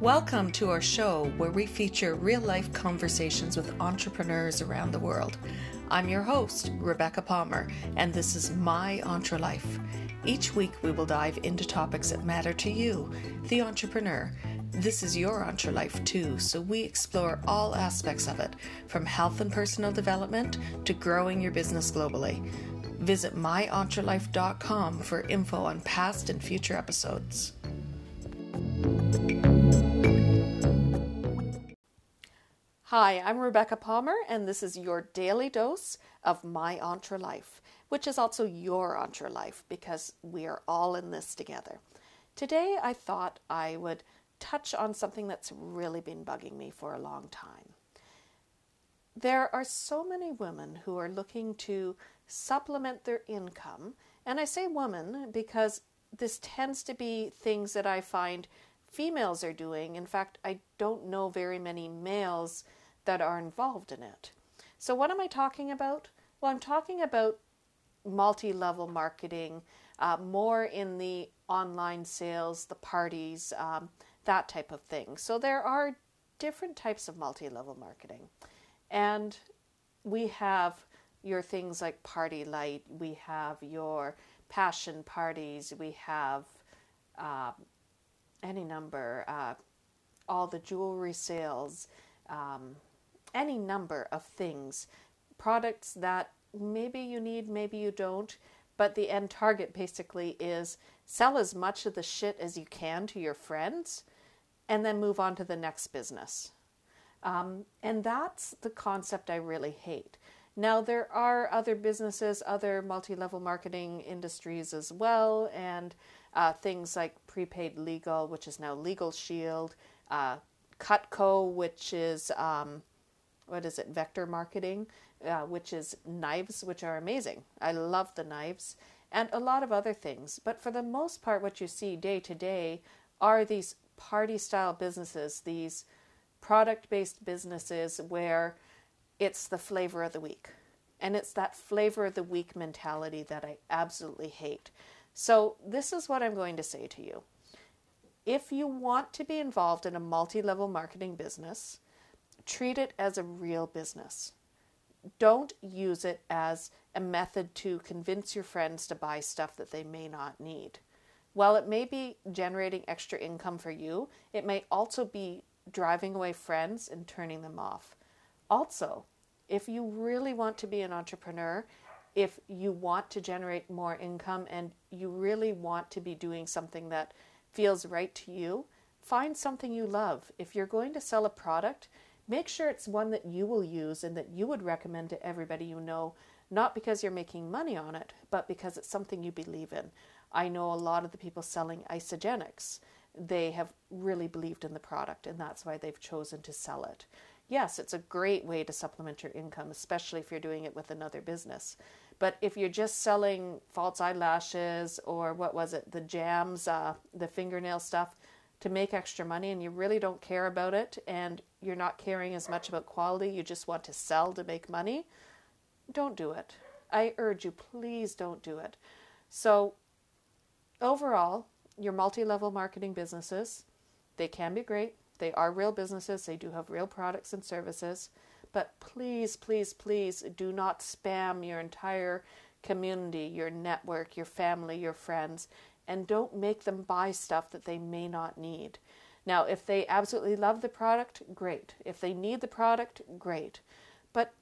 Welcome to our show where we feature real life conversations with entrepreneurs around the world. I'm your host, Rebecca Palmer, and this is My Entre Life. Each week we will dive into topics that matter to you, the entrepreneur. This is your entre life too, so we explore all aspects of it, from health and personal development to growing your business globally. Visit myentrelife.com for info on past and future episodes. Hi, I'm Rebecca Palmer, and this is your daily dose of My Entre Life, which is also your Entre Life because we are all in this together. Today, I thought I would touch on something that's really been bugging me for a long time. There are so many women who are looking to supplement their income, and I say women because this tends to be things that I find females are doing. In fact, I don't know very many males that are involved in it. So, what am I talking about? Well, I'm talking about multi level marketing, uh, more in the online sales, the parties, um, that type of thing. So, there are different types of multi level marketing. And we have your things like PartyLite, we have your passion parties, we have uh, any number, uh, all the jewelry sales. Um, any number of things, products that maybe you need, maybe you don't, but the end target basically is sell as much of the shit as you can to your friends and then move on to the next business. Um, and that's the concept I really hate. Now, there are other businesses, other multi level marketing industries as well, and uh, things like prepaid legal, which is now Legal Shield, uh, Cutco, which is um, what is it, vector marketing, uh, which is knives, which are amazing. I love the knives, and a lot of other things. But for the most part, what you see day to day are these party style businesses, these product based businesses where it's the flavor of the week. And it's that flavor of the week mentality that I absolutely hate. So, this is what I'm going to say to you. If you want to be involved in a multi level marketing business, treat it as a real business. Don't use it as a method to convince your friends to buy stuff that they may not need. While it may be generating extra income for you, it may also be driving away friends and turning them off. Also, if you really want to be an entrepreneur, if you want to generate more income and you really want to be doing something that feels right to you, find something you love. If you're going to sell a product, make sure it's one that you will use and that you would recommend to everybody you know, not because you're making money on it, but because it's something you believe in. I know a lot of the people selling Isagenix, they have really believed in the product and that's why they've chosen to sell it. Yes, it's a great way to supplement your income, especially if you're doing it with another business. But if you're just selling false eyelashes or what was it, the jams, uh, the fingernail stuff, to make extra money and you really don't care about it and you're not caring as much about quality, you just want to sell to make money, don't do it. I urge you, please don't do it. So, overall, your multi level marketing businesses, they can be great. They are real businesses, they do have real products and services. But please, please, please do not spam your entire community, your network, your family, your friends and don't make them buy stuff that they may not need. Now, if they absolutely love the product, great. If they need the product, great. But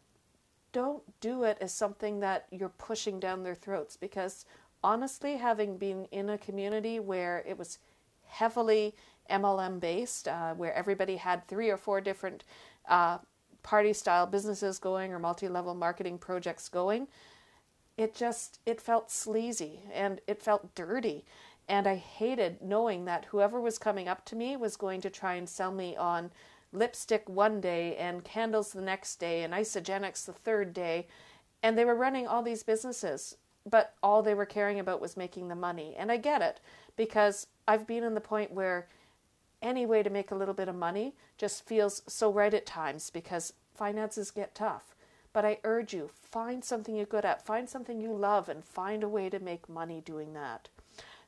don't do it as something that you're pushing down their throats because honestly, having been in a community where it was heavily MLM based, uh, where everybody had three or four different uh, party style businesses going or multi level marketing projects going, it just it felt sleazy and it felt dirty. And i hated knowing that whoever was coming up to me was going to try and sell me on lipstick one day and candles the next day and Isagenix the third day. And they were running all these businesses but all they were caring about was making the money. And i get it because i've been in the point where any way to make a little bit of money just feels so right at times because finances get tough but I urge you, find something you're good at, find something you love, and find a way to make money doing that.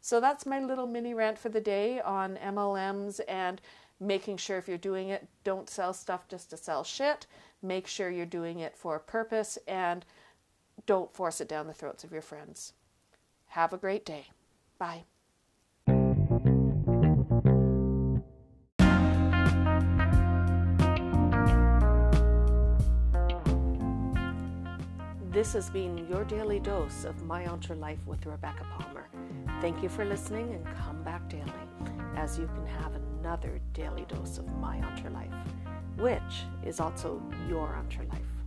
So that's my little mini rant for the day on MLMs and making sure if you're doing it, don't sell stuff just to sell shit. Make sure you're doing it for a purpose and don't force it down the throats of your friends. Have a great day. Bye. This has been your daily dose of My Entre Life with Rebecca Palmer. Thank you for listening and come back daily as you can have another daily dose of My Entre Life, which is also your Entre Life.